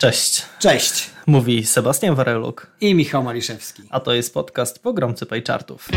Cześć. Cześć. Mówi Sebastian Wareluk. I Michał Maliszewski. A to jest podcast Pogromcy Pajczartów.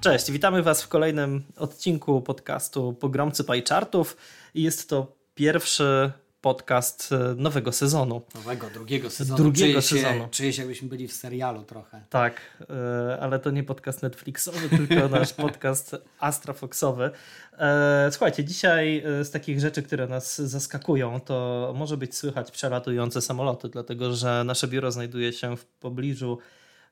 Cześć, witamy Was w kolejnym odcinku podcastu Pogromcy Pajczartów. Jest to pierwszy podcast e, nowego sezonu. Nowego, drugiego sezonu. Drugiego czuję sezonu. Się, czuję się, jakbyśmy byli w serialu trochę. Tak, e, ale to nie podcast Netflixowy, tylko nasz podcast Astrafoxowy. E, Słuchajcie, dzisiaj z takich rzeczy, które nas zaskakują, to może być słychać przelatujące samoloty, dlatego że nasze biuro znajduje się w pobliżu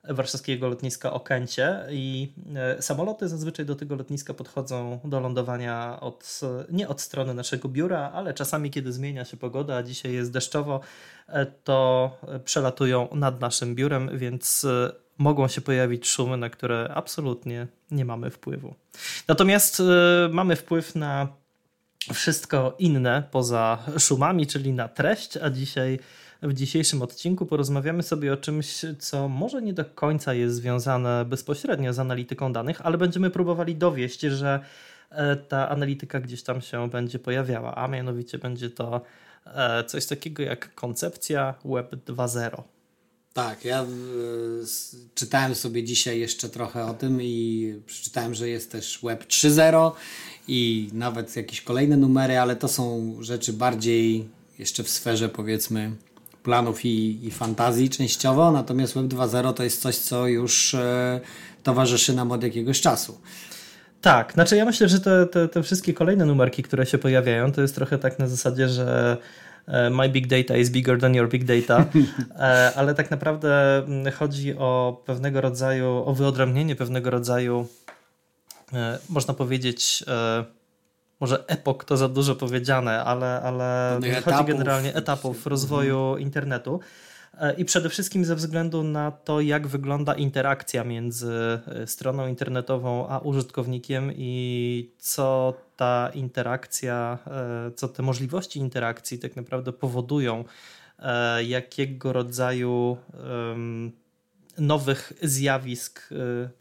warszawskiego lotniska Okęcie i e, samoloty zazwyczaj do tego lotniska podchodzą do lądowania od, nie od strony naszego biura, ale czasami kiedy zmienia się pogoda, a dzisiaj jest deszczowo, e, to przelatują nad naszym biurem, więc e, mogą się pojawić szumy, na które absolutnie nie mamy wpływu. Natomiast mamy wpływ na wszystko inne poza szumami, czyli na treść, a dzisiaj w dzisiejszym odcinku porozmawiamy sobie o czymś, co może nie do końca jest związane bezpośrednio z analityką danych, ale będziemy próbowali dowieść, że e, ta analityka gdzieś tam się będzie pojawiała, a mianowicie będzie to e, coś takiego jak koncepcja Web 2.0. Tak, ja y, czytałem sobie dzisiaj jeszcze trochę o tym i przeczytałem, że jest też Web 3.0 i nawet jakieś kolejne numery, ale to są rzeczy bardziej jeszcze w sferze powiedzmy planów i, i fantazji częściowo, natomiast Web 2.0 to jest coś, co już e, towarzyszy nam od jakiegoś czasu. Tak, znaczy ja myślę, że te, te, te wszystkie kolejne numerki, które się pojawiają, to jest trochę tak na zasadzie, że e, my big data is bigger than your big data, e, ale tak naprawdę mm, chodzi o pewnego rodzaju, o wyodrębnienie pewnego rodzaju, można powiedzieć, może epok to za dużo powiedziane, ale, ale chodzi etapów. generalnie etapów rozwoju mhm. internetu. E, I przede wszystkim ze względu na to, jak wygląda interakcja między e, stroną internetową a użytkownikiem i co ta interakcja, e, co te możliwości interakcji tak naprawdę powodują, jakiego rodzaju nowych zjawisk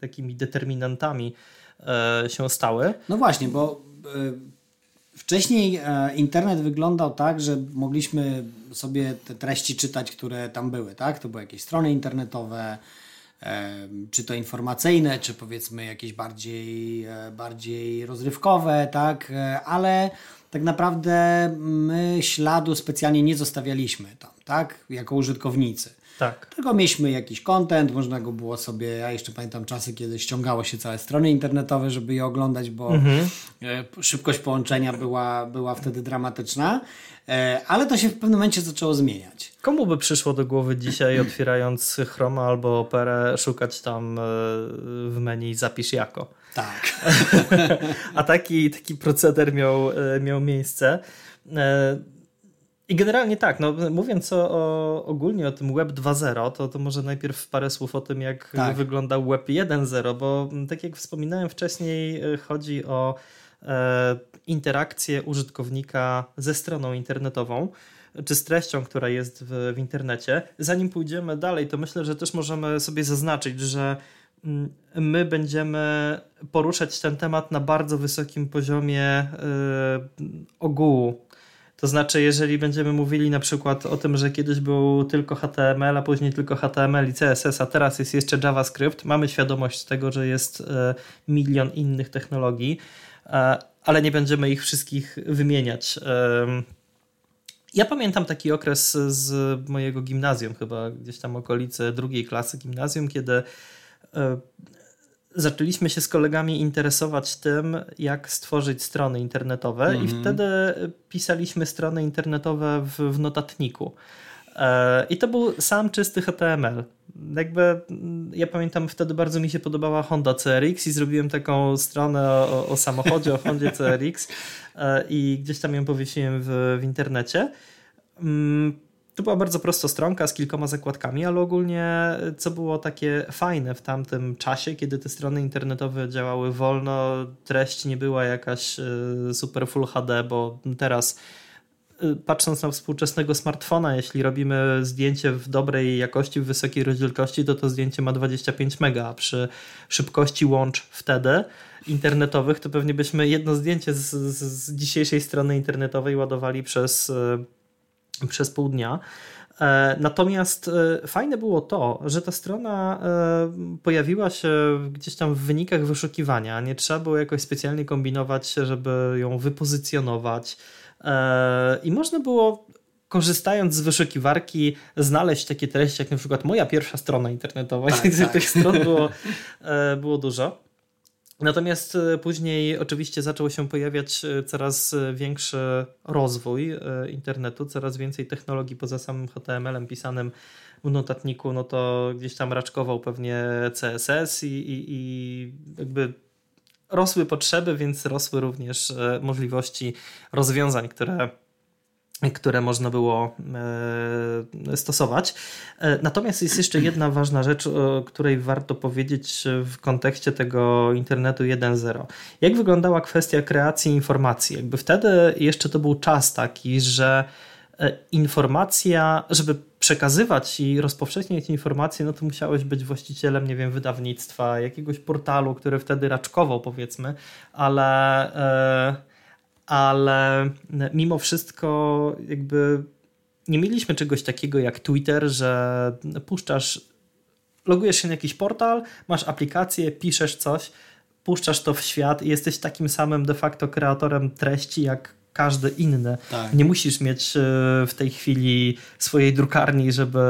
takimi determinantami się stały. No właśnie, bo Wcześniej e, internet wyglądał tak, że mogliśmy sobie te treści czytać, które tam były, tak? To były jakieś strony internetowe, e, czy to informacyjne, czy powiedzmy jakieś bardziej, e, bardziej rozrywkowe, tak? Ale tak naprawdę my śladu specjalnie nie zostawialiśmy tam, tak? Jako użytkownicy. Tak. Tylko mieliśmy jakiś content, można go było sobie, ja jeszcze pamiętam czasy, kiedy ściągało się całe strony internetowe, żeby je oglądać, bo mhm. E, szybkość połączenia była, była wtedy dramatyczna, e, ale to się w pewnym momencie zaczęło zmieniać. Komu by przyszło do głowy dzisiaj, otwierając Chroma albo Operę, szukać tam e, w menu zapisz jako? Tak. A taki, taki proceder miał, miał miejsce. I generalnie tak, no, mówiąc o, o, ogólnie o tym Web 2.0, to, to może najpierw parę słów o tym, jak tak. wygląda Web 1.0, bo tak jak wspominałem wcześniej, e, chodzi o e, interakcję użytkownika ze stroną internetową czy z treścią, która jest w, w internecie. Zanim pójdziemy dalej, to myślę, że też możemy sobie zaznaczyć, że mm, my będziemy poruszać ten temat na bardzo wysokim poziomie y, ogółu to znaczy, jeżeli będziemy mówili na przykład o tym, że kiedyś był tylko HTML, a później tylko HTML i CSS, a teraz jest jeszcze JavaScript, mamy świadomość tego, że jest e, milion innych technologii, e, ale nie będziemy ich wszystkich wymieniać. Ja pamiętam taki okres z mojego gimnazjum, chyba gdzieś tam okolice drugiej klasy gimnazjum, kiedy e, zaczęliśmy się z kolegami interesować tym, jak stworzyć strony internetowe, mm -hmm. i mhm. wtedy pisaliśmy strony internetowe w, w notatniku. E, I to był sam czysty HTML. Jakby ja pamiętam wtedy bardzo mi się podobała Honda CRX i zrobiłem taką stronę o, o samochodzie, o Hondzie CRX e, i gdzieś tam ją powiesiłem w, w internecie. To była bardzo prosta stronka z kilkoma zakładkami, ale ogólnie co było takie fajne w tamtym czasie, kiedy te strony internetowe działały wolno, treść nie była jakaś e, super full HD, bo teraz patrząc na współczesnego smartfona, jeśli robimy zdjęcie w dobrej jakości, w wysokiej rozdzielczości, to to zdjęcie ma 25 mega, a przy szybkości łącz wtedy internetowych, to pewnie byśmy jedno zdjęcie z, z, dzisiejszej strony internetowej ładowali przez, przez pół dnia. E, natomiast fajne było to, że ta strona pojawiła się gdzieś tam w wynikach wyszukiwania. Nie trzeba było jakoś specjalnie kombinować, żeby ją wypozycjonować E, I można było korzystając z wyszukiwarki znaleźć takie treści, jak na przykład moja pierwsza strona internetowa. Tak, tak. Tych stron było, e, było dużo. Natomiast e, później oczywiście zaczął się pojawiać coraz większy rozwój internetu, coraz więcej technologii poza samym HTML-em pisanym w notatniku, no to gdzieś tam raczkował pewnie CSS i, i, i jakby rosły potrzeby, więc rosły również e, możliwości rozwiązań, które które można było e, stosować. E, natomiast jest jeszcze jedna ważna rzecz, o której warto powiedzieć w kontekście tego internetu 1.0. Jak wyglądała kwestia kreacji informacji? Jakby wtedy jeszcze to był czas taki, że informacja, żeby przekazywać i rozpowszechniać informacje, no to musiałeś być właścicielem, nie wiem, wydawnictwa, jakiegoś portalu, który wtedy raczkował, powiedzmy, ale, e, ale mimo wszystko jakby nie mieliśmy czegoś takiego jak Twitter, że puszczasz, logujesz się na jakiś portal, masz aplikację, piszesz coś, puszczasz to w świat i jesteś takim samym de facto kreatorem treści jak każdy inny. Tak. Nie musisz mieć e, w tej chwili swojej drukarni, żeby,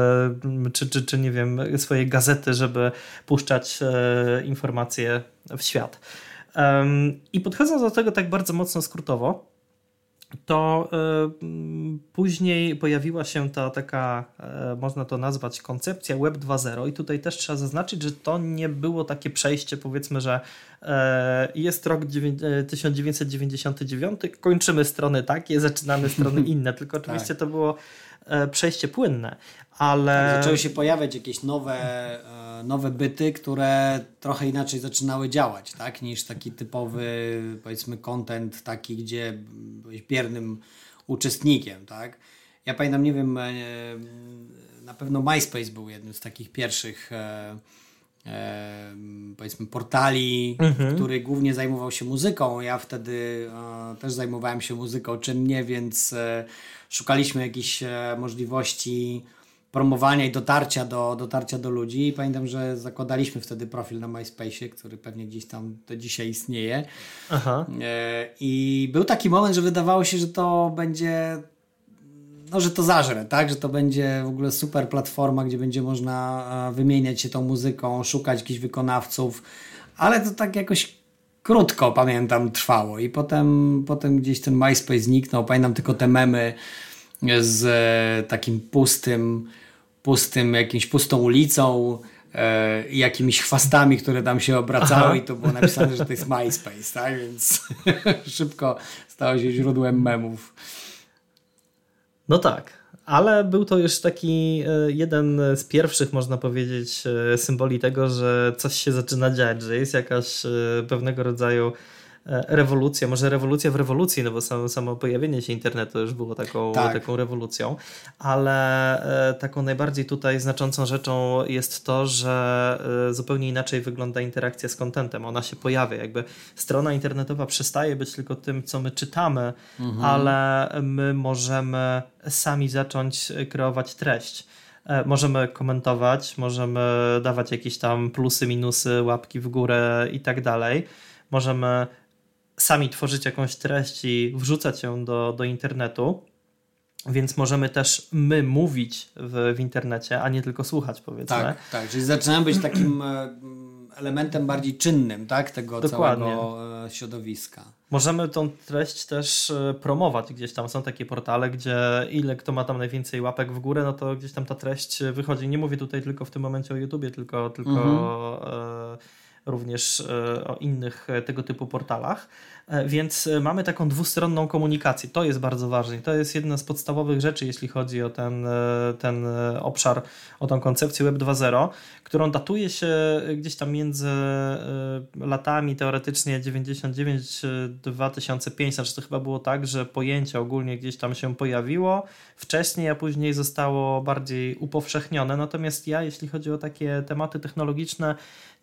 czy, czy, czy nie wiem, swojej gazety, żeby puszczać e, informacje w świat. I podchodząc do tego tak bardzo mocno skrótowo, to później pojawiła się ta taka, y, można to nazwać, koncepcja Web 2.0 i tutaj też trzeba zaznaczyć, że to nie było takie przejście, powiedzmy, że y, jest rok 1999, kończymy strony takie, zaczynamy strony inne, tylko oczywiście tak. to było przejście płynne, ale... Tak, zaczęły się pojawiać jakieś nowe nowe byty, które trochę inaczej zaczynały działać, tak, niż taki typowy, powiedzmy, content taki, gdzie byłeś biernym uczestnikiem, tak. Ja pamiętam, nie wiem, e, na pewno MySpace był jednym z takich pierwszych e, e, powiedzmy portali, mhm. który głównie zajmował się muzyką. Ja wtedy też zajmowałem się muzyką czynnie, więc szukaliśmy jakichś możliwości promowania i dotarcia do, dotarcia do ludzi. I pamiętam, że zakładaliśmy wtedy profil na MySpace, który pewnie gdzieś tam do dzisiaj istnieje. Aha. E, I był taki moment, że wydawało się, że to będzie no, że to zażre, tak? Że to będzie w ogóle super platforma, gdzie będzie można wymieniać się tą muzyką, szukać jakichś wykonawców, ale to tak jakoś krótko, pamiętam, trwało i potem, potem gdzieś ten MySpace zniknął, pamiętam tylko te memy z e, takim pustym, pustym, jakimś pustą ulicą, e, jakimiś chwastami, które tam się obracały Aha. i to było napisane, że to jest MySpace, tak? Więc szybko stało się źródłem memów. No tak. Ale był to już taki e, jeden z pierwszych, można powiedzieć, symboli tego, że coś się zaczyna dziać, że jest jakaś pewnego rodzaju E, rewolucja, może rewolucja w rewolucji, no bo samo, samo pojawienie się internetu już było taką, tak. taką rewolucją, ale e, taką najbardziej tutaj znaczącą rzeczą jest to, że e, zupełnie inaczej wygląda interakcja z kontentem. Ona się pojawia, jakby strona internetowa przestaje być tylko tym, co my czytamy, mhm. ale my możemy sami zacząć kreować treść możemy komentować, możemy dawać jakieś tam plusy, minusy, łapki w górę i tak dalej. Możemy sami tworzyć jakąś treść i wrzucać ją do, do internetu. Więc możemy też my mówić w, w internecie, a nie tylko słuchać, powiedzmy. Tak, tak. Czyli zaczynamy być takim e, elementem bardziej czynnym, tak? Tego Dokładnie. całego e, środowiska. Możemy tą treść też e, promować gdzieś tam. Są takie portale, gdzie ile kto ma tam najwięcej łapek w górę, no to gdzieś tam ta treść wychodzi. Nie mówię tutaj tylko w tym momencie o YouTubie, tylko, tylko mhm również o innych tego typu portalach. Więc mamy taką dwustronną komunikację. To jest bardzo ważne. To jest jedna z podstawowych rzeczy, jeśli chodzi o ten, ten obszar, o tą koncepcję Web 2.0, którą datuje się gdzieś tam między latami teoretycznie 99-2005. Znaczy to chyba było tak, że pojęcie ogólnie gdzieś tam się pojawiło wcześniej, a później zostało bardziej upowszechnione. Natomiast ja, jeśli chodzi o takie tematy technologiczne,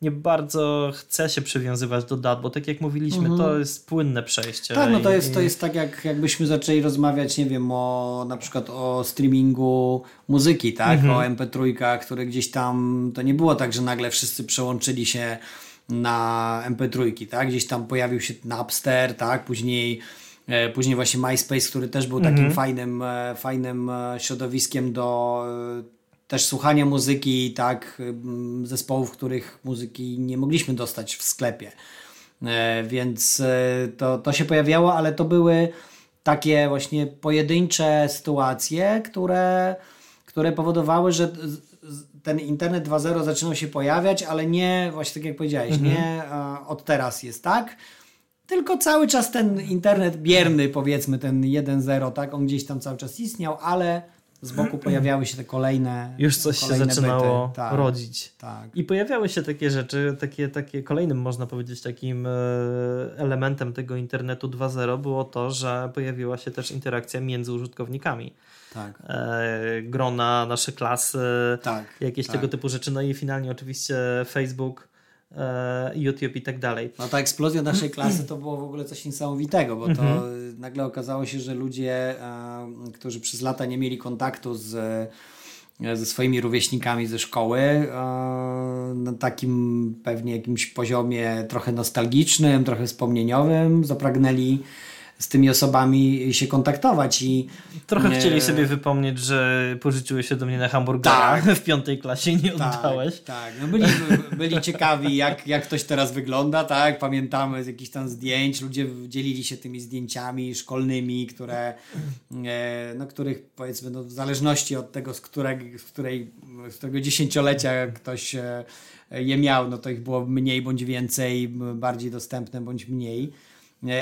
nie bardzo chcę się przywiązywać do dat, bo tak jak mówiliśmy, mhm. to jest płynne przejście. Tak, no to jest, to jest tak, jak, jakbyśmy zaczęli rozmawiać, nie wiem, o na przykład o streamingu muzyki, tak? Mhm. O MP3, które gdzieś tam, to nie było tak, że nagle wszyscy przełączyli się na MP3, tak? Gdzieś tam pojawił się Napster, tak? Później e, Później właśnie MySpace, który też był takim mhm. fajnym, e, fajnym e, środowiskiem do też słuchania muzyki, tak, zespołów, których muzyki nie mogliśmy dostać w sklepie. E, więc e, to, to się pojawiało, ale to były takie właśnie pojedyncze sytuacje, które, które powodowały, że ten internet 2.0 zaczynał się pojawiać, ale nie, właśnie tak jak powiedziałeś, mhm. nie od teraz jest tak, tylko cały czas ten internet bierny, powiedzmy, ten 1.0, tak, on gdzieś tam cały czas istniał, ale z boku pojawiały się te kolejne. Już coś kolejne się zaczynało tak, rodzić. Tak. I pojawiały się takie rzeczy, takie, takie kolejnym, można powiedzieć, takim e, elementem tego internetu 2.0 było to, że pojawiła się też interakcja między użytkownikami. Tak. E, grona, nasze klasy, tak, jakieś tak. tego typu rzeczy. No i finalnie oczywiście Facebook YouTube i tak dalej. No ta eksplozja naszej klasy to było w ogóle coś niesamowitego, bo to mhm. nagle okazało się, że ludzie, e, którzy przez lata nie mieli kontaktu z e, ze swoimi rówieśnikami ze szkoły na takim pewnie jakimś poziomie trochę nostalgicznym, trochę wspomnieniowym, zapragnęli z tymi osobami się kontaktować i trochę nie... chcieli sobie wypomnieć, że pożyczyłeś się do mnie na hamburgerach tak. w piątej klasie i nie tak, oddałeś. Tak, no byli, byli ciekawi jak, jak ktoś teraz wygląda, tak, pamiętamy z jakichś tam zdjęć, ludzie dzielili się tymi zdjęciami szkolnymi, które e, no których powiedzmy no, w zależności od tego z, której, z, której, z którego dziesięciolecia ktoś e, je miał, no to ich było mniej bądź więcej, bardziej dostępne bądź mniej.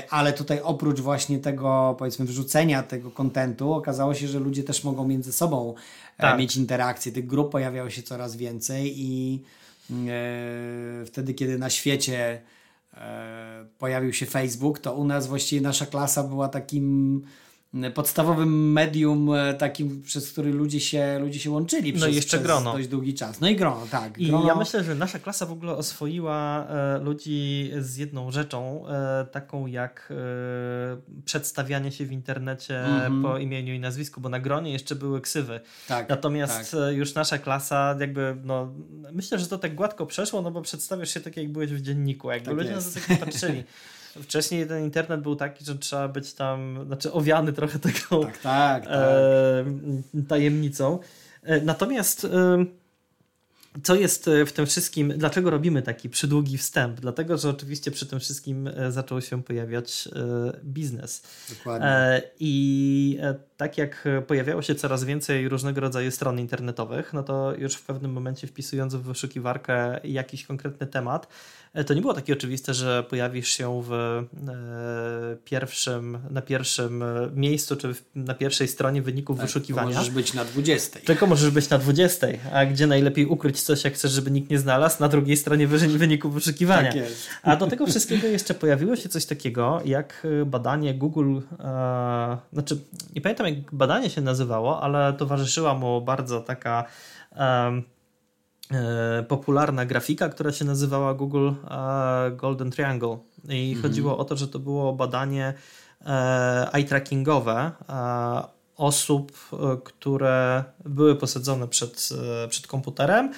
Ale tutaj oprócz właśnie tego, powiedzmy, wrzucenia tego kontentu, okazało się, że ludzie też mogą między sobą e, tak. mieć interakcje. Tych grup pojawiało się coraz więcej i e, wtedy, kiedy na świecie e, pojawił się Facebook, to u nas właściwie nasza klasa była takim podstawowym medium e, takim, przez który ludzie się, ludzie się łączyli no przez, jeszcze przez grono. dość długi czas. No i grono, tak. I grono... ja myślę, że nasza klasa w ogóle oswoiła e, ludzi z jedną rzeczą, e, taką jak e, przedstawianie się w internecie mm -hmm. po imieniu i nazwisku, bo na gronie jeszcze były ksywy. Tak, Natomiast tak. E, już nasza klasa jakby, no myślę, że to tak gładko przeszło, no bo przedstawiasz się tak, jak byłeś w dzienniku, jakby tak ludzie jest. na to tak patrzyli. Wcześniej ten internet był taki, że trzeba być tam, znaczy owiany trochę taką tak, tak, tak. E, tajemnicą. Natomiast co jest e, w tym wszystkim, dlaczego robimy taki przydługi wstęp? Dlatego, że oczywiście przy tym wszystkim e, zaczął się pojawiać biznes. Dokładnie. I tak jak pojawiało się coraz więcej różnego rodzaju stron internetowych, no to już w pewnym momencie wpisując w wyszukiwarkę jakiś konkretny temat, E, to nie było takie oczywiste, że pojawisz się w e, pierwszym, na pierwszym e, miejscu, czy na pierwszej stronie wyników tak, wyszukiwania. możesz być na 20. Tylko możesz być na 20, a gdzie najlepiej ukryć coś, jak chcesz, żeby nikt nie znalazł, na drugiej stronie wyników wyszukiwania. Tak. A do tego wszystkiego jeszcze pojawiło się coś takiego, jak badanie Google, e, znaczy nie pamiętam jak badanie się nazywało, ale towarzyszyła mu bardzo taka e, E, popularna grafika, która się nazywała Google e, Golden Triangle. I mhm. chodziło o to, że to było badanie e, eye trackingowe osób, które były posadzone przed, przed komputerem,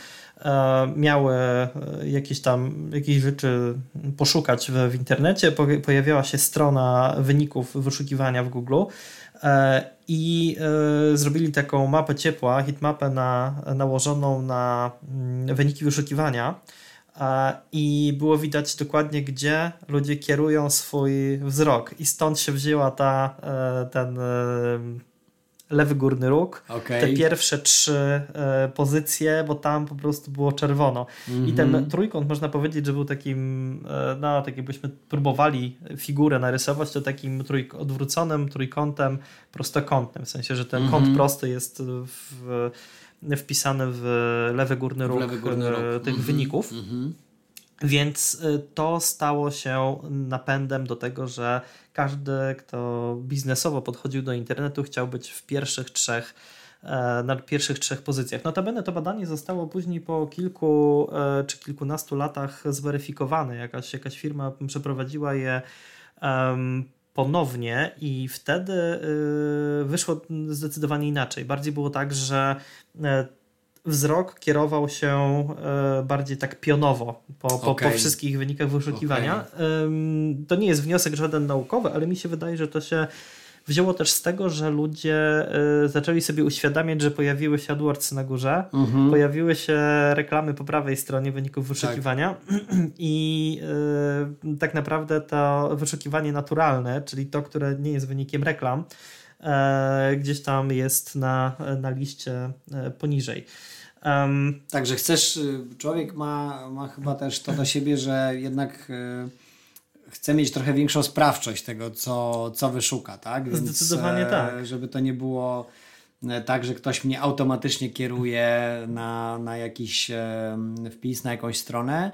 miały jakieś tam jakieś rzeczy poszukać w, w internecie, pojawiała się strona wyników wyszukiwania w Google E, i e, zrobili taką mapę ciepła, hitmapę na, nałożoną na mm, wyniki wyszukiwania e, i było widać dokładnie, gdzie ludzie kierują swój wzrok. I stąd się wzięła ta, ten lewy górny róg, okay. te pierwsze trzy e, pozycje, bo tam po prostu było czerwono. Mm -hmm. I ten mhm. trójkąt można powiedzieć, że był takim, e, no tak jakbyśmy próbowali figurę narysować, to takim trójk odwróconym trójkątem prostokątnym, w sensie, że ten mm -hmm. kąt prosty jest w, wpisany w lewy górny róg, lewy górny róg. tych mm -hmm. wyników. Więc y, to stało się napędem do tego, że każdy, kto biznesowo podchodził do internetu, chciał być w pierwszych trzech e, na pierwszych trzech pozycjach. Notabene to badanie zostało później po kilku e, czy kilkunastu latach zweryfikowane. Jakaś, jakaś firma przeprowadziła je ponownie i wtedy y, wyszło zdecydowanie inaczej. Bardziej było tak, że e, wzrok kierował się e, bardziej tak pionowo po, po, okay. po wszystkich wynikach wyszukiwania. Okay. To nie jest wniosek żaden naukowy, ale mi się wydaje, że to się wzięło też z tego, że ludzie e, zaczęli sobie uświadamiać, że pojawiły się AdWords na górze, mhm. pojawiły się reklamy po prawej stronie wyników wyszukiwania tak. i e, tak naprawdę to wyszukiwanie naturalne, czyli to, które nie jest wynikiem reklam, gdzieś tam jest na, na liście poniżej. Um, Także chcesz, y, człowiek ma, ma chyba też to do siebie, że jednak y, chce mieć trochę większą sprawczość tego, co, co wyszuka, tak? Więc, Zdecydowanie e, tak. Żeby to nie było e, tak, że ktoś mnie automatycznie kieruje na, na jakiś e, wpis, na jakąś stronę,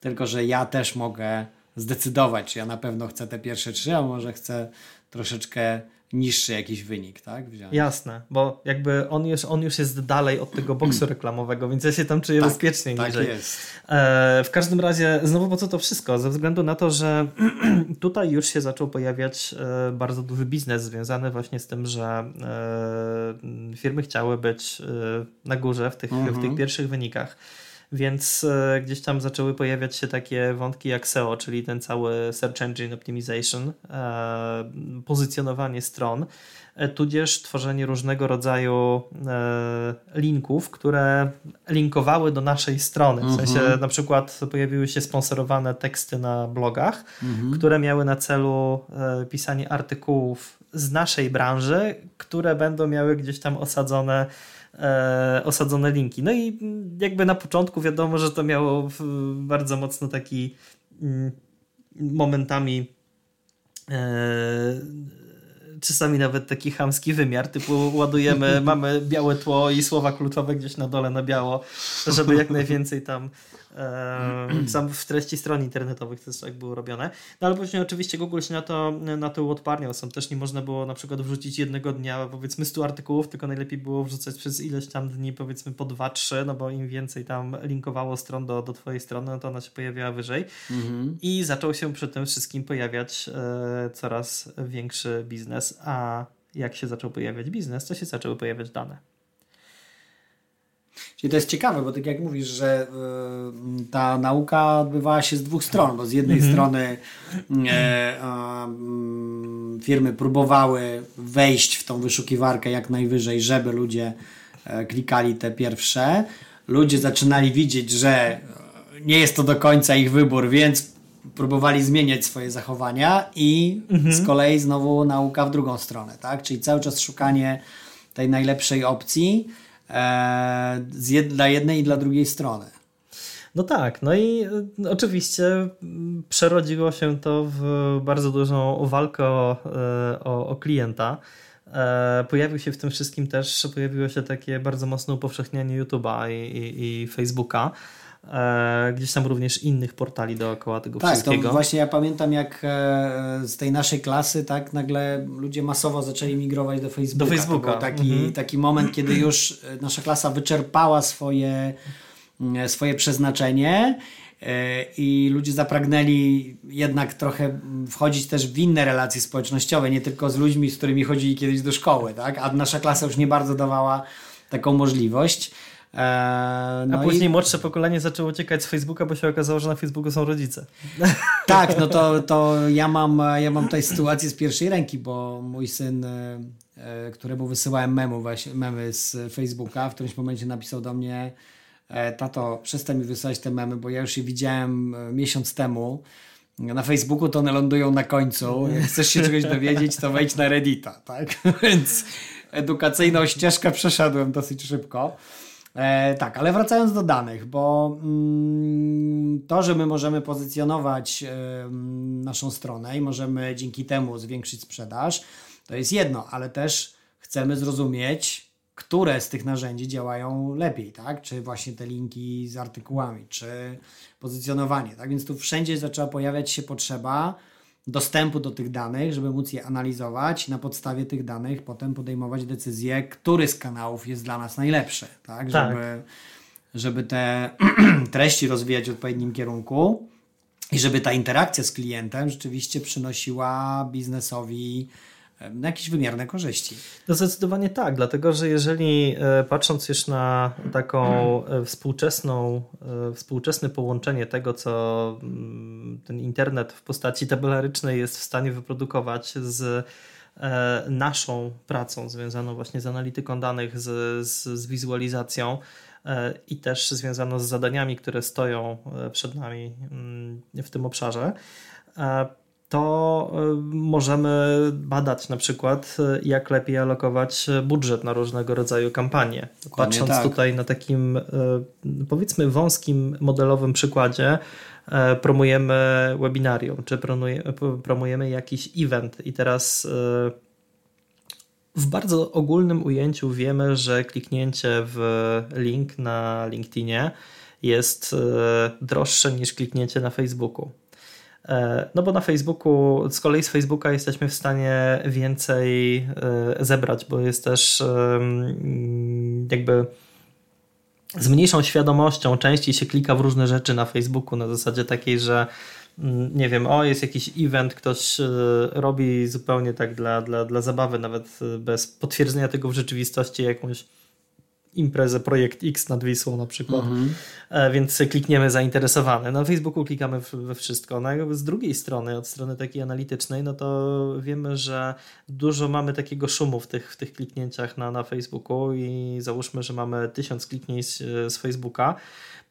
tylko że ja też mogę zdecydować, czy ja na pewno chcę te pierwsze trzy, a może chcę troszeczkę niższy jakiś wynik, tak? Wziąć. Jasne, bo jakby on już, on już jest dalej od tego boksu reklamowego, więc ja się tam czuję tak, bezpieczniej tak niżej. jest. E, w każdym razie, znowu po co to wszystko? Ze względu na to, że tutaj już się zaczął pojawiać e, bardzo duży biznes związany właśnie z tym, że e, firmy chciały być e, na górze w tych, mhm. w tych mhm. pierwszych wynikach więc e, gdzieś tam zaczęły pojawiać się takie wątki jak SEO, czyli ten cały Search Engine Optimization, e, pozycjonowanie stron, e, tudzież tworzenie różnego rodzaju linków, które linkowały do naszej strony. W sensie mhm. na przykład pojawiły się sponsorowane teksty na blogach, mhm. które miały na celu pisanie artykułów z naszej branży, które będą miały gdzieś tam osadzone osadzone linki. No i jakby na początku wiadomo, że to miało bardzo mocno taki mm, momentami e, czasami nawet taki chamski wymiar, typu ładujemy, mamy białe tło i słowa kluczowe gdzieś na dole na biało, żeby jak najwięcej tam sam w treści stron internetowych to tak było robione. No ale później oczywiście Google się na to, na to uodparniał. Sam też nie można było na przykład wrzucić jednego dnia powiedzmy 100 artykułów, tylko najlepiej było wrzucać przez ileś tam dni powiedzmy po 2-3, no bo im więcej tam linkowało stron do, do twojej strony, no to ona się pojawiała wyżej. Mhm. I zaczął się przy tym wszystkim pojawiać e, coraz większy biznes, a jak się zaczął pojawiać biznes, to się zaczęły pojawiać dane. Czyli to jest ciekawe, bo tak jak mówisz, że y, ta nauka odbywała się z dwóch stron, bo z jednej mhm. strony e, y, firmy próbowały wejść w tą wyszukiwarkę jak najwyżej, żeby ludzie e, klikali te pierwsze. Ludzie zaczynali widzieć, że nie jest to do końca ich wybór, więc próbowali zmieniać swoje zachowania i mhm. z kolei znowu nauka w drugą stronę, tak? Czyli cały czas szukanie tej najlepszej opcji e, dla jednej i dla drugiej strony. No tak, no i e, oczywiście przerodziło się to w bardzo dużą walkę o, e, o, o klienta. E, pojawił się w tym wszystkim też, pojawiło się takie bardzo mocne upowszechnianie YouTube'a i, i, i Facebooka. E, gdzieś tam również innych portali dookoła tego tak, wszystkiego. Tak, właśnie ja pamiętam jak e, z tej naszej klasy tak nagle ludzie masowo zaczęli migrować do Facebooka. Do Facebooka. Taki, mhm. taki moment, kiedy już e, nasza klasa wyczerpała swoje, swoje przeznaczenie i ludzie zapragnęli jednak trochę wchodzić też w inne relacje społecznościowe, nie tylko z ludźmi, z którymi chodzili kiedyś do szkoły, tak? a nasza klasa już nie bardzo dawała taką możliwość. Eee, no A później i... młodsze pokolenie zaczęło uciekać z Facebooka, bo się okazało, że na Facebooku są rodzice. Tak, no to, to ja, mam, ja mam tutaj sytuację z pierwszej ręki, bo mój syn, e, e, któremu wysyłałem memu, właśnie, memy z Facebooka, w którymś momencie napisał do mnie e, tato, przestań mi wysyłać te memy, bo ja już je widziałem miesiąc temu. Na Facebooku to one lądują na końcu. Jak chcesz się czegoś dowiedzieć, to wejdź na Reddita, tak? Więc edukacyjną ścieżkę przeszedłem dosyć szybko. E, tak, ale wracając do danych, bo mm, to, że my możemy pozycjonować e, naszą stronę i możemy dzięki temu zwiększyć sprzedaż, to jest jedno, ale też chcemy zrozumieć, które z tych narzędzi działają lepiej, tak? Czy właśnie te linki z artykułami, czy pozycjonowanie, tak? Więc tu wszędzie zaczęła pojawiać się potrzeba dostępu do tych danych, żeby móc je analizować i na podstawie tych danych potem podejmować decyzję, który z kanałów jest dla nas najlepszy, tak? tak. Żeby, żeby te treści rozwijać w odpowiednim kierunku i żeby ta interakcja z klientem rzeczywiście przynosiła biznesowi jakieś wymierne korzyści. No zdecydowanie tak, dlatego że jeżeli e, patrząc już na taką e, współczesną, e, współczesne połączenie tego, co mm, ten internet w postaci tabelarycznej jest w stanie wyprodukować z naszą pracą związaną właśnie z analityką danych, z, z, z wizualizacją i też związaną z zadaniami, które stoją przed nami mm, w tym obszarze, to y, możemy badać na przykład, y, jak lepiej alokować budżet na różnego rodzaju kampanie. Dokładnie Patrząc tak. tutaj na takim y, powiedzmy wąskim modelowym przykładzie, promujemy webinarium, czy promujemy jakiś event i teraz w bardzo ogólnym ujęciu wiemy, że kliknięcie w link na LinkedInie jest droższe niż kliknięcie na Facebooku. E, no bo na Facebooku, z kolei z Facebooka jesteśmy w stanie więcej e, zebrać, bo jest też jakby z mniejszą świadomością częściej się klika w różne rzeczy na Facebooku na zasadzie takiej, że nie wiem, o jest jakiś event, ktoś e, robi zupełnie tak dla, dla, dla zabawy, nawet bez potwierdzenia tego w rzeczywistości jakąś imprezę Projekt X nad Wisłą na przykład, mhm. E, więc klikniemy zainteresowany. Na Facebooku klikamy we wszystko. No, z drugiej strony, od strony takiej analitycznej, no to wiemy, że dużo mamy takiego szumu w tych, w tych kliknięciach na, na Facebooku i załóżmy, że mamy tysiąc kliknięć z Facebooka,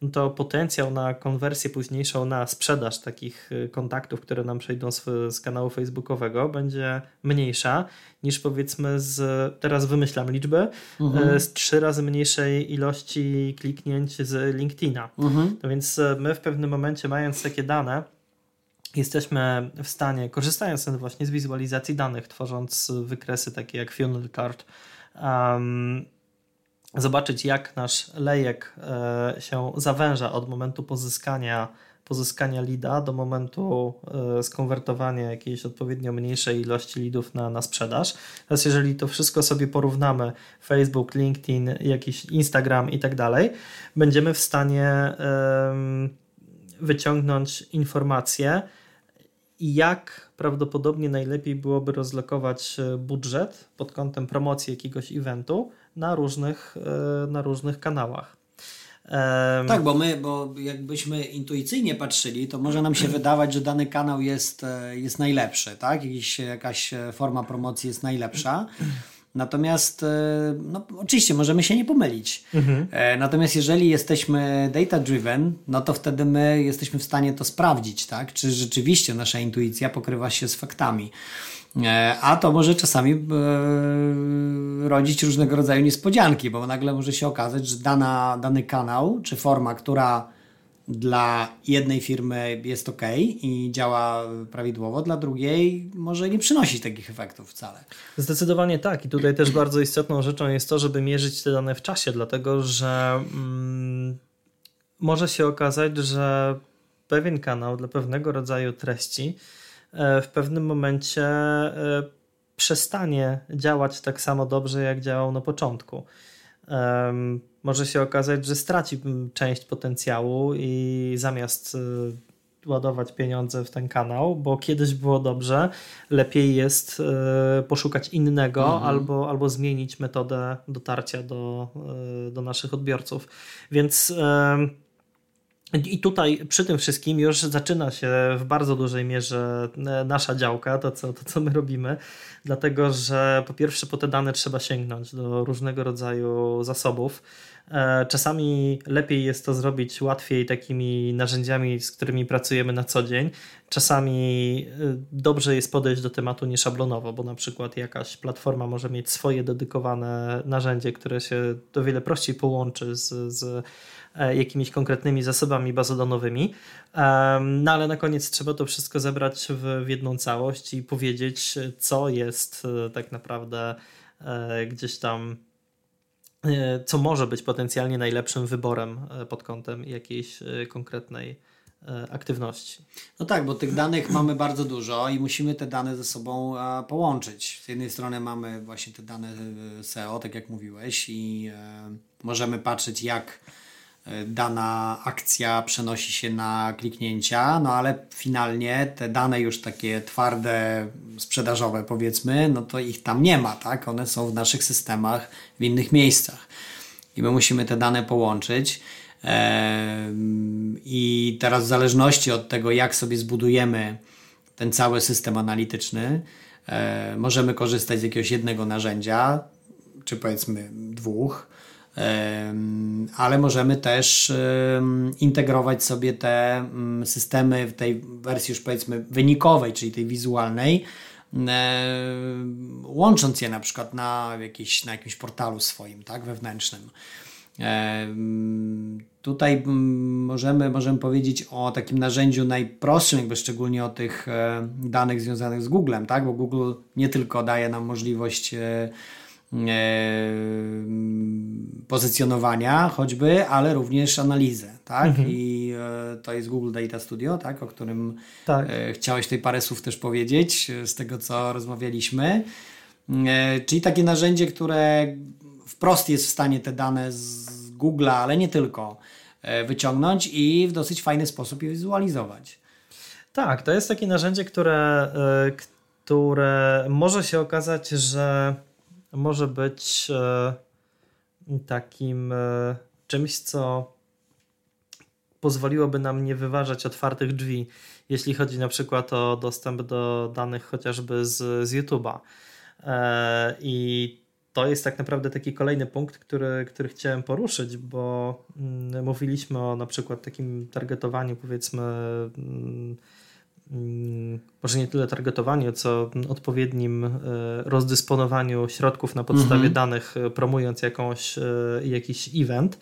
no to potencjał na konwersję późniejszą na sprzedaż takich y, kontaktów, które nam przejdą z, z kanału facebookowego, będzie mniejsza niż powiedzmy z, teraz wymyślam liczby, mhm. Y, z trzy razy mniejszej ilości kliknięć z LinkedIna. Mhm. No więc y, my w pewnym momencie, mając takie dane, jesteśmy w stanie, korzystając właśnie z wizualizacji danych, tworząc wykresy takie jak funnel chart, um, zobaczyć, jak nasz lejek e, się zawęża od momentu pozyskania, pozyskania lida do momentu e, skonwertowania jakiejś odpowiednio mniejszej ilości lidów na, na sprzedaż. Teraz, jeżeli to wszystko sobie porównamy, Facebook, LinkedIn, jakiś Instagram i tak dalej, będziemy w stanie wyciągnąć informacje, jak prawdopodobnie najlepiej byłoby rozlokować e, budżet pod kątem promocji jakiegoś eventu, na różnych, e, na różnych kanałach. Tak, bo my, bo jakbyśmy intuicyjnie patrzyli, to może nam się wydawać, że dany kanał jest, e, jest najlepszy, tak? Jakiś, jakaś e, forma promocji jest najlepsza. Natomiast, no, oczywiście, możemy się nie pomylić. Mhm. Natomiast jeżeli jesteśmy data-driven, no to wtedy my jesteśmy w stanie to sprawdzić, tak? Czy rzeczywiście nasza intuicja pokrywa się z faktami. A to może czasami rodzić różnego rodzaju niespodzianki, bo nagle może się okazać, że dana, dany kanał czy forma, która dla jednej firmy jest ok i działa prawidłowo, dla drugiej może nie przynosić takich efektów wcale. Zdecydowanie tak. I tutaj też bardzo istotną rzeczą jest to, żeby mierzyć te dane w czasie, dlatego że mm, może się okazać, że pewien kanał dla pewnego rodzaju treści E, w pewnym momencie e, przestanie działać tak samo dobrze, jak działał na początku. Może się okazać, że straci część potencjału i zamiast e, ładować pieniądze w ten kanał, bo kiedyś było dobrze, lepiej jest poszukać innego mhm. albo, albo zmienić metodę dotarcia do, do naszych odbiorców. Więc i tutaj przy tym wszystkim już zaczyna się w bardzo dużej mierze e, nasza działka, to co, to co my robimy, dlatego że po pierwsze po te dane trzeba sięgnąć do różnego rodzaju zasobów. E, czasami lepiej jest to zrobić łatwiej takimi narzędziami, z którymi pracujemy na co dzień. Czasami e, dobrze jest podejść do tematu nieszablonowo, bo na przykład jakaś platforma może mieć swoje dedykowane narzędzie, które się o wiele prościej połączy z, z e, jakimiś konkretnymi zasobami bazodanowymi. No ale na koniec trzeba to wszystko zebrać w, w jedną całość i powiedzieć, co jest tak naprawdę gdzieś tam co może być potencjalnie najlepszym wyborem e, pod kątem jakiejś e, konkretnej aktywności. No tak, bo tych danych mamy bardzo dużo i musimy te dane ze sobą połączyć. Z jednej strony mamy właśnie te dane SEO, tak jak mówiłeś, i możemy patrzeć, jak dana akcja przenosi się na kliknięcia, no ale finalnie te dane już takie twarde, sprzedażowe powiedzmy, no to ich tam nie ma, tak? One są w naszych systemach w innych miejscach. I my musimy te dane połączyć. I teraz w zależności od tego, jak sobie zbudujemy ten cały system analityczny, możemy korzystać z jakiegoś jednego narzędzia, czy powiedzmy dwóch, ale możemy też integrować sobie te mm, systemy w tej wersji już powiedzmy wynikowej, czyli tej wizualnej, łącząc je na przykład na, jakiś, na jakimś portalu swoim, tak, wewnętrznym. Tutaj mm, możemy, możemy powiedzieć o takim narzędziu najprostszym, jakby szczególnie o tych danych związanych z Googlem, tak? bo Google nie tylko daje nam możliwość E, pozycjonowania choćby, ale również analizę, tak? Mhm. I e, to jest Google Data Studio, tak? O którym tak. E, chciałeś tutaj parę słów też powiedzieć z tego, co rozmawialiśmy. Czyli takie narzędzie, które wprost jest w stanie te dane z Google'a, ale nie tylko, wyciągnąć i w dosyć fajny sposób je wizualizować. Tak, to jest takie narzędzie, które, które może się okazać, że może być e, takim e, czymś, co pozwoliłoby nam nie wyważać otwartych drzwi, jeśli chodzi na przykład o dostęp do danych chociażby z, z YouTube'a. E, I to jest tak naprawdę taki kolejny punkt, który, który chciałem poruszyć, bo mm, mówiliśmy o na przykład takim targetowaniu, powiedzmy mm, może nie tyle targetowaniu, co odpowiednim e, rozdysponowaniu środków na podstawie mhm. danych, e, promując jakąś, e, jakiś event.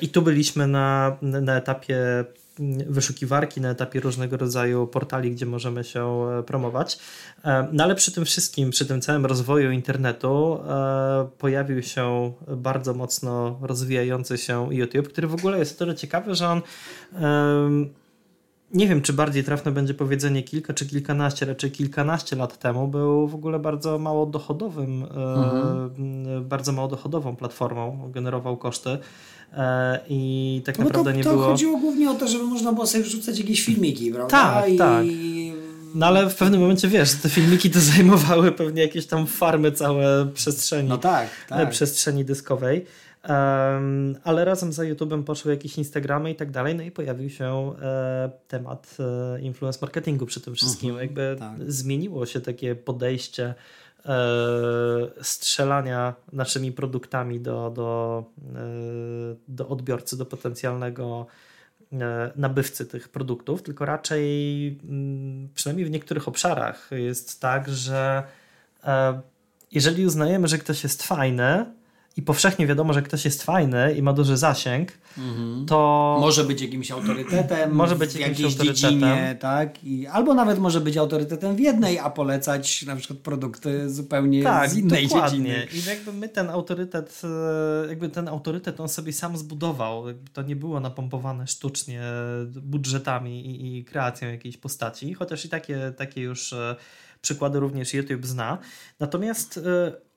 I tu byliśmy na, na etapie wyszukiwarki, na etapie różnego rodzaju portali, gdzie możemy się promować. No ale przy tym wszystkim, przy tym całym rozwoju internetu pojawił się bardzo mocno rozwijający się YouTube, który w ogóle jest o tyle ciekawy, że on nie wiem, czy bardziej trafne będzie powiedzenie kilka czy kilkanaście, raczej kilkanaście lat temu był w ogóle bardzo mało dochodowym, e, mhm. bardzo mało dochodową platformą, generował koszty e, i tak no naprawdę to, nie to było... To chodziło głównie o to, żeby można było sobie wrzucać jakieś filmiki, prawda? Tak, I... tak. No ale w pewnym momencie wiesz, te filmiki to zajmowały pewnie jakieś tam farmy całe przestrzeni. No tak, tak. Przestrzeni dyskowej. Ale razem za YouTube'em poszły jakieś Instagramy i tak dalej, no i pojawił się e, temat e, influence marketingu przy tym wszystkim. Mhm, Jakby tak. zmieniło się takie podejście e, strzelania naszymi produktami do, do, do odbiorcy, do potencjalnego nabywcy tych produktów, tylko raczej mm, przynajmniej w niektórych obszarach jest tak, że jeżeli uznajemy, że ktoś jest fajny, i powszechnie wiadomo, że ktoś jest fajny i ma duży zasięg, mhm. to. Może być jakimś autorytetem. może być w jakimś autorytetem. Dziedzinie, tak? I, albo nawet może być autorytetem w jednej, a polecać na przykład produkty zupełnie tak, z innej dokładnie. dziedziny. I jakby my ten autorytet, e, jakby ten autorytet on sobie sam zbudował. To nie było napompowane sztucznie budżetami i, i kreacją jakiejś postaci, chociaż i takie, takie już e, przykłady również YouTube zna. Natomiast e,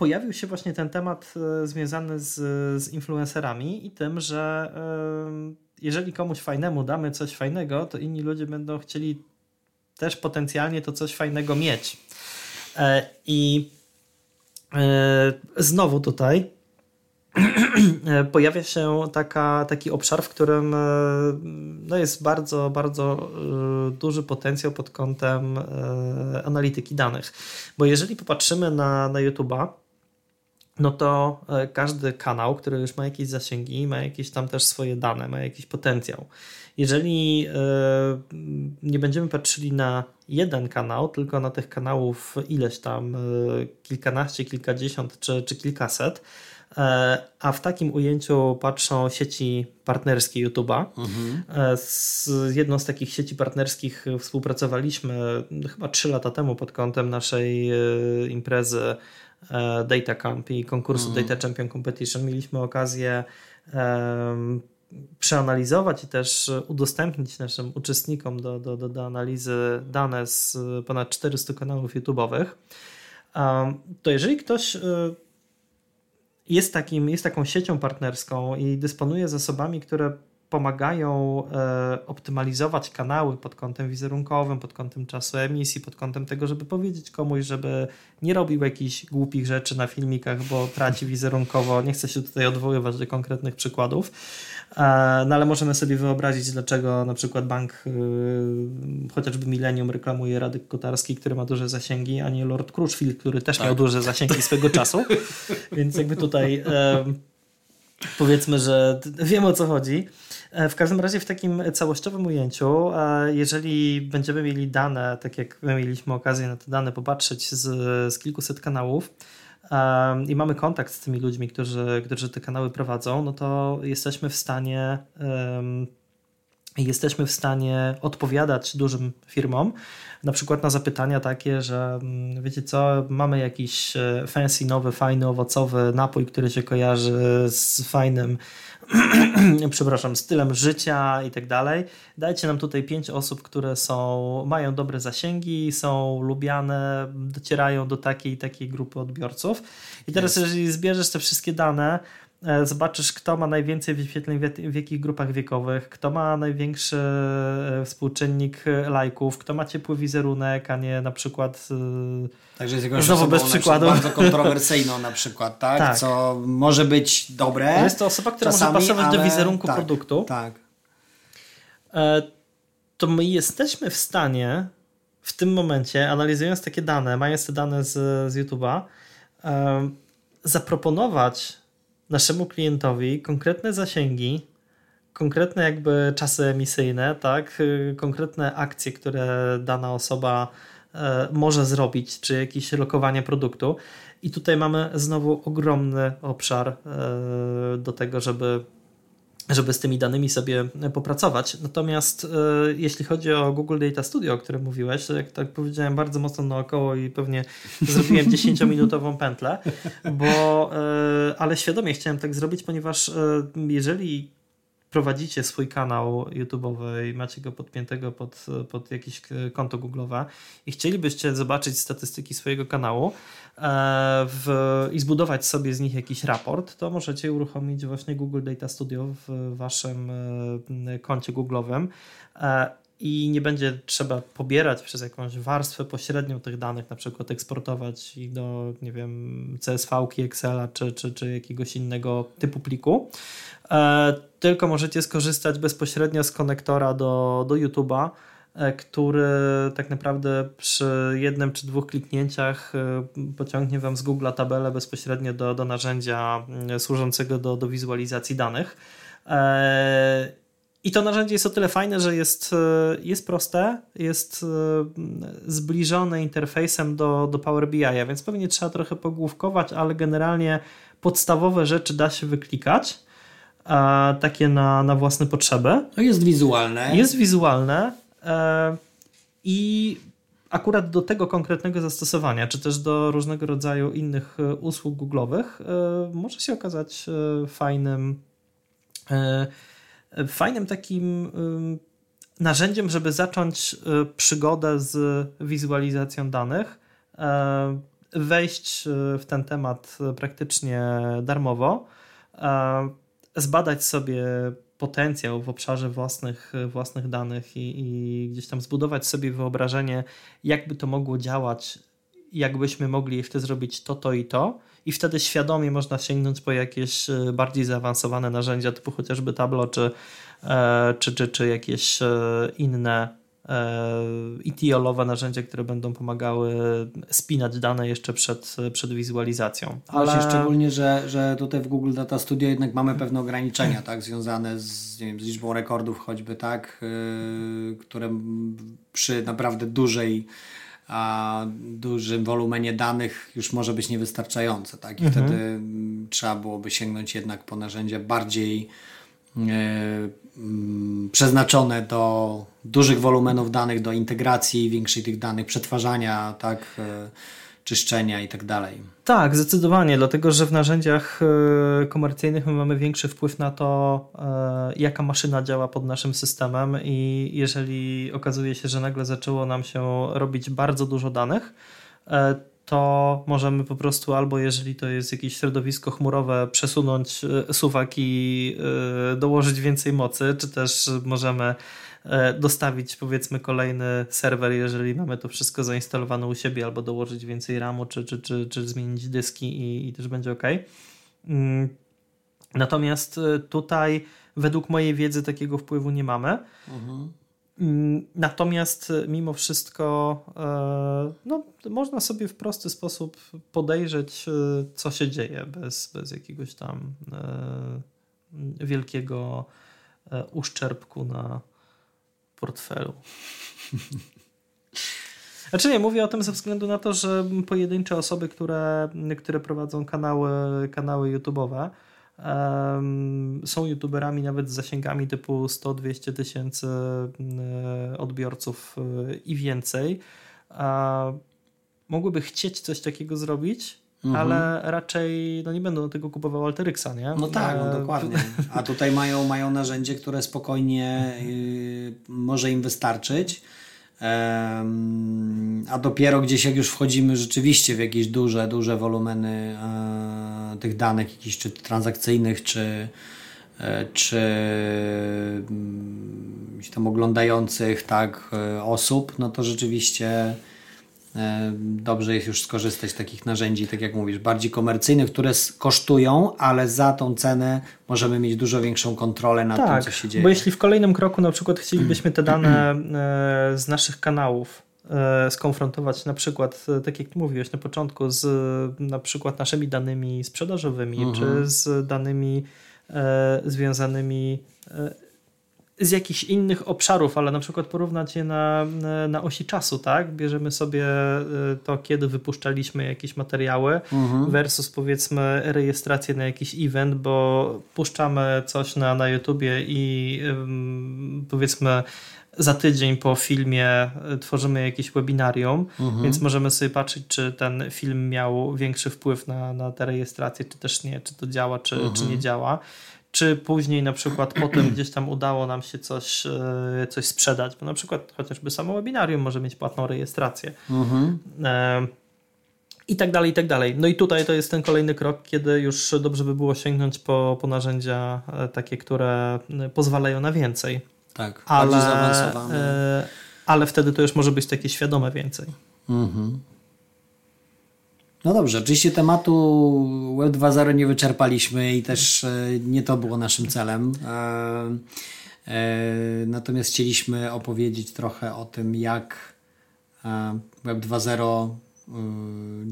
pojawił się właśnie ten temat e, związany z, z influencerami i tym, że e, jeżeli komuś fajnemu damy coś fajnego, to inni ludzie będą chcieli też potencjalnie to coś fajnego mieć. E, I znowu tutaj pojawia się taka, taki obszar, w którym no jest bardzo, bardzo duży potencjał pod kątem analityki danych. Bo jeżeli popatrzymy na, na YouTube'a, no to e, każdy kanał, który już ma jakieś zasięgi, ma jakieś tam też swoje dane, ma jakiś potencjał. Jeżeli e, nie będziemy patrzyli na jeden kanał, tylko na tych kanałów ileś tam, e, kilkanaście, kilkadziesiąt czy, czy kilkaset, a w takim ujęciu patrzą sieci partnerskie YouTube'a. Mhm. Z jedną z takich sieci partnerskich współpracowaliśmy chyba trzy lata temu pod kątem naszej imprezy Data Camp i konkursu mm. Data Champion Competition mieliśmy okazję um, przeanalizować i też udostępnić naszym uczestnikom do, do, do, do analizy dane z ponad 400 kanałów YouTube'owych. Um, to jeżeli ktoś e, jest, takim, jest taką siecią partnerską i dysponuje zasobami, które pomagają e, optymalizować kanały pod kątem wizerunkowym, pod kątem czasu emisji, pod kątem tego, żeby powiedzieć komuś, żeby nie robił jakichś głupich rzeczy na filmikach, bo traci wizerunkowo. Nie chcę się tutaj odwoływać do konkretnych przykładów, e, no ale możemy sobie wyobrazić, dlaczego na przykład bank, e, chociażby Millennium reklamuje Radek Kotarski, który ma duże zasięgi, a nie Lord Crushfield, który też tak. miał duże zasięgi swego czasu. Więc jakby tutaj powiedzmy, że wiemy o co chodzi. E, w każdym razie w takim całościowym ujęciu, jeżeli będziemy mieli dane, tak jak my mieliśmy okazję na te dane popatrzeć z, z kilkuset kanałów, i mamy kontakt z tymi ludźmi, którzy, którzy te kanały prowadzą, no to jesteśmy w stanie jesteśmy w stanie odpowiadać dużym firmom, na przykład na zapytania takie, że mm, wiecie co, mamy jakiś e, fancy, nowy, fajny, owocowy napój, który się kojarzy z fajnym przepraszam, stylem życia i tak dalej. Dajcie nam tutaj pięć osób, które są, mają dobre zasięgi, są lubiane, docierają do takiej i takiej grupy odbiorców. I teraz, jeżeli zbierzesz te wszystkie dane, zobaczysz, kto ma najwięcej wyświetleń w jakich grupach wiekowych, kto ma największy e, współczynnik lajków, kto ma ciepły wizerunek, a nie na przykład e, Także jest jakąś znowu bez przykładu. bardzo kontrowersyjną na przykład, tak? tak? Co może być dobre. To jest to osoba, która czasami, może pasować ale... do wizerunku tak, produktu. Tak. To my jesteśmy w stanie w tym momencie, analizując takie dane, mając te dane z, z YouTube'a, zaproponować naszemu klientowi konkretne zasięgi, konkretne jakby czasy emisyjne, tak, y, konkretne akcje, które dana osoba e, może zrobić, czy jakieś lokowanie produktu. I tutaj mamy znowu ogromny obszar e, do tego, żeby żeby z tymi danymi sobie popracować. Natomiast e, jeśli chodzi o Google Data Studio, o którym mówiłeś, to jak tak powiedziałem bardzo mocno naokoło i pewnie zrobiłem 10-minutową pętlę, bo e, ale świadomie chciałem tak zrobić, ponieważ e, jeżeli prowadzicie swój kanał YouTube'owy i macie go podpiętego pod, pod jakieś konto Google'owe i chcielibyście zobaczyć statystyki swojego kanału e, w, i zbudować sobie z nich jakiś raport, to możecie uruchomić właśnie Google Data Studio w waszym e, koncie Google'owym. E, i nie będzie trzeba pobierać przez jakąś warstwę pośrednią tych danych, na przykład eksportować do, nie wiem, CSV, Excela czy, czy, czy jakiegoś innego typu pliku, e, tylko możecie skorzystać bezpośrednio z konektora do, do YouTube'a, e, który tak naprawdę przy jednym czy dwóch kliknięciach e, pociągnie Wam z Google tabelę bezpośrednio do, do narzędzia służącego do, do wizualizacji danych. I to narzędzie jest o tyle fajne, że jest, e, jest proste, jest e, zbliżone interfejsem do, do Power BI, więc pewnie trzeba trochę pogłówkować, ale generalnie podstawowe rzeczy da się wyklikać, a takie na, na własne potrzeby. To jest wizualne. Jest wizualne e, i akurat do tego konkretnego zastosowania, czy też do różnego rodzaju innych usług Google'owych może się okazać fajnym fajnym takim narzędziem, żeby zacząć y, przygodę z wizualizacją danych, e, wejść y, w ten temat praktycznie darmowo, e, zbadać sobie potencjał w obszarze własnych, własnych danych i, i gdzieś tam zbudować sobie wyobrażenie, jakby to mogło działać, jakbyśmy mogli jeszcze zrobić to, to i to i wtedy świadomie można sięgnąć po jakieś e, bardziej zaawansowane narzędzia typu chociażby Tableau czy, e, czy, czy, czy jakieś e, inne ETL-owe narzędzia, które będą pomagały spinać dane jeszcze przed, przed wizualizacją. Ale szczególnie, że, że tutaj w Google Data Studio jednak mamy pewne ograniczenia, tak, związane z, nie wiem, z liczbą rekordów choćby, tak, yy, które przy naprawdę dużej a dużym wolumenie danych już może być niewystarczające, tak, i mhm. wtedy trzeba byłoby sięgnąć jednak po narzędzia bardziej E, mm, przeznaczone do dużych wolumenów danych, do integracji większej tych danych, przetwarzania, tak, e, czyszczenia i tak dalej. Tak, zdecydowanie, dlatego że w narzędziach e, komercyjnych my mamy większy wpływ na to, jaka maszyna działa pod naszym systemem i jeżeli okazuje się, że nagle zaczęło nam się robić bardzo dużo danych, to możemy po prostu albo jeżeli to jest jakieś środowisko chmurowe, przesunąć e, suwak i e, dołożyć więcej mocy, czy też możemy e, dostawić powiedzmy kolejny serwer, jeżeli mamy to wszystko zainstalowane u siebie, albo dołożyć więcej RAMu, czy, czy, czy, czy zmienić dyski i, i też będzie ok. Mm. Natomiast tutaj według mojej wiedzy takiego wpływu nie mamy. Mhm. Mm, natomiast e, mimo wszystko e, no, można sobie w prosty sposób podejrzeć, e, co się dzieje bez, bez jakiegoś tam wielkiego uszczerbku na portfelu. Znaczy nie, mówię o tym ze względu na to, że pojedyncze osoby, które, które prowadzą kanały, kanały YouTube'owe, są youtuberami nawet z zasięgami typu 100-200 tysięcy e, odbiorców e, i więcej. Mogłyby chcieć coś takiego zrobić, mhm. ale raczej no nie będą tego kupowały Alteryxa, nie? No tak, no e, dokładnie. A tutaj mają, mają narzędzie, które spokojnie y, może im wystarczyć a dopiero gdzieś jak już wchodzimy rzeczywiście w jakieś duże, duże wolumeny e, tych danych, jakichś czy transakcyjnych, czy, e, czy mm, tam oglądających tak e, osób, no to rzeczywiście dobrze jest już skorzystać z takich narzędzi, tak jak mówisz, bardziej komercyjnych, które kosztują, ale za tą cenę możemy mieć dużo większą kontrolę nad tak, tym, co się dzieje. Bo jeśli w kolejnym kroku na przykład chcielibyśmy te dane e, z naszych kanałów e, skonfrontować na przykład, tak jak mówiłeś na początku, z na przykład naszymi danymi sprzedażowymi, czy mhm. z danymi związanymi z jakichś innych obszarów, ale na przykład porównać je na, na osi czasu, tak? Bierzemy sobie y, to, kiedy wypuszczaliśmy jakieś materiały mhm. versus powiedzmy rejestrację na jakiś event, bo puszczamy coś na, na YouTubie i powiedzmy za tydzień po filmie y, tworzymy jakieś webinarium, mhm. więc możemy sobie patrzeć, czy ten film miał większy wpływ na, na tę rejestrację, czy też nie, czy to działa, czy, mhm. czy nie działa czy później na przykład potem gdzieś tam udało nam się coś, e, coś sprzedać, bo na przykład chociażby samo webinarium może mieć płatną rejestrację. Mhm. E, I tak dalej, i tak dalej. No i tutaj to jest ten kolejny krok, kiedy już dobrze by było sięgnąć po, po narzędzia e, takie, które pozwalają na więcej. Tak, ale, zaawansowane. Ale wtedy to już może być takie świadome więcej. Mhm. No dobrze, oczywiście tematu Web 2.0 nie wyczerpaliśmy i też e, nie to było naszym celem. E, e, natomiast chcieliśmy opowiedzieć trochę o tym, jak Web 2.0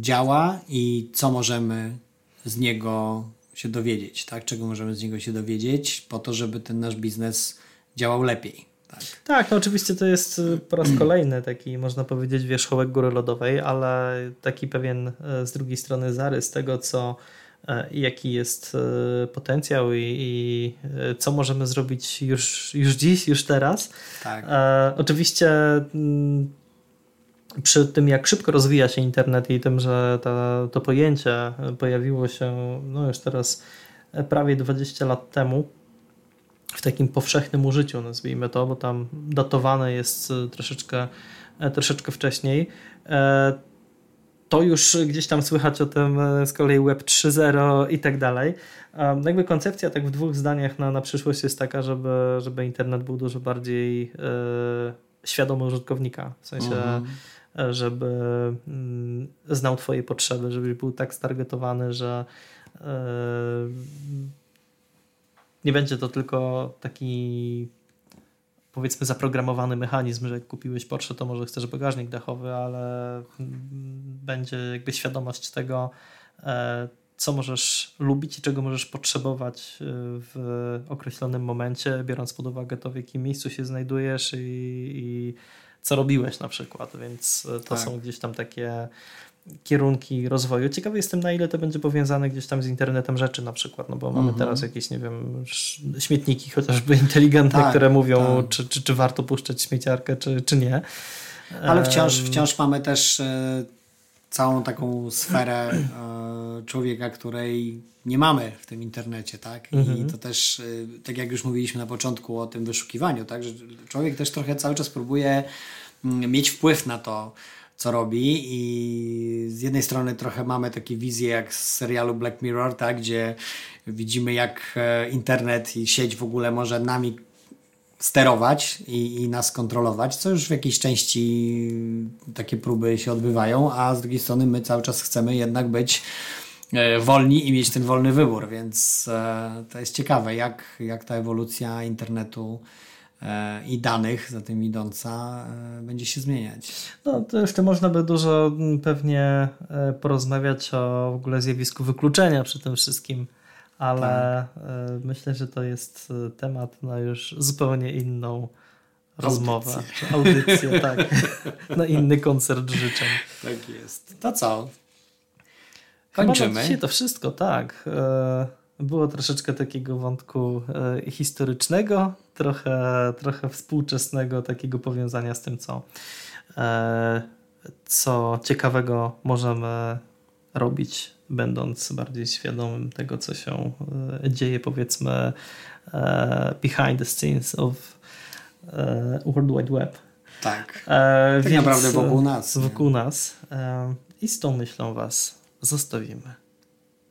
działa i co możemy z niego się dowiedzieć, tak? Czego możemy z niego się dowiedzieć po to, żeby ten nasz biznes działał lepiej. Tak. tak, no oczywiście to jest y, po raz kolejny taki, można powiedzieć, wierzchołek góry lodowej, ale taki pewien y, z drugiej strony zarys tego, co y, jaki jest potencjał i, i, co możemy zrobić już, już dziś, już teraz. Tak. E, oczywiście mm, przy tym, jak szybko rozwija się internet i tym, że ta, to pojęcie pojawiło się no już teraz prawie 20 lat temu, w takim powszechnym użyciu, nazwijmy to, bo tam datowane jest e, troszeczkę, e, troszeczkę wcześniej. E, to już gdzieś tam słychać o tym z kolei Web 3.0 i tak dalej. Jakby koncepcja tak w dwóch zdaniach na, na przyszłość jest taka, żeby, żeby internet był dużo bardziej świadomy użytkownika. W sensie, mhm. żeby mm, znał Twoje potrzeby, żebyś był tak stargetowany, że nie będzie to tylko taki powiedzmy zaprogramowany mechanizm, że jak kupiłeś Porsche, to może chcesz bagażnik dachowy, ale będzie jakby świadomość tego, e, co możesz lubić i czego możesz potrzebować e, w określonym momencie, biorąc pod uwagę to, w jakim miejscu się znajdujesz i, i co robiłeś na przykład, więc to tak. są gdzieś tam takie kierunki rozwoju. Ciekawy jestem, na ile to będzie powiązane gdzieś tam z internetem rzeczy na przykład, no bo mamy mhm. teraz jakieś, nie wiem, śmietniki chociażby inteligentne, tak, które mówią, tak. czy, czy, czy warto puszczać śmieciarkę, czy, czy nie. Ale wciąż, wciąż mamy też e, całą taką sferę e, człowieka, której nie mamy w tym internecie, tak? I mhm. to też, e, tak jak już mówiliśmy na początku o tym wyszukiwaniu, tak? Że człowiek też trochę cały czas próbuje mm, mieć wpływ na to, co robi i z jednej strony trochę mamy takie wizje jak z serialu Black Mirror, tak, gdzie widzimy jak e, internet i sieć w ogóle może nami sterować i, i nas kontrolować, co już w jakiejś części takie próby się odbywają, a z drugiej strony my cały czas chcemy jednak być e, wolni i mieć ten wolny wybór, więc e, to jest ciekawe, jak, jak ta ewolucja internetu i danych za tym idąca e, będzie się zmieniać. No to jeszcze można by dużo mm, pewnie e, porozmawiać o w ogóle zjawisku wykluczenia przy tym wszystkim, ale tak. E, myślę, że to jest temat na już zupełnie inną rozmowę. Audycję, Audycję tak. Na inny koncert życzeń. Tak jest. To co? Kończymy. Chyba dzisiaj to wszystko, tak. Było troszeczkę takiego wątku historycznego, trochę, trochę współczesnego takiego powiązania z tym, co, e, co ciekawego możemy robić, będąc bardziej świadomym tego, co się e, dzieje, powiedzmy, e, behind the scenes of World Wide Web. Tak. tak naprawdę wokół nas. Wokół nas. I z tą myślą Was zostawimy.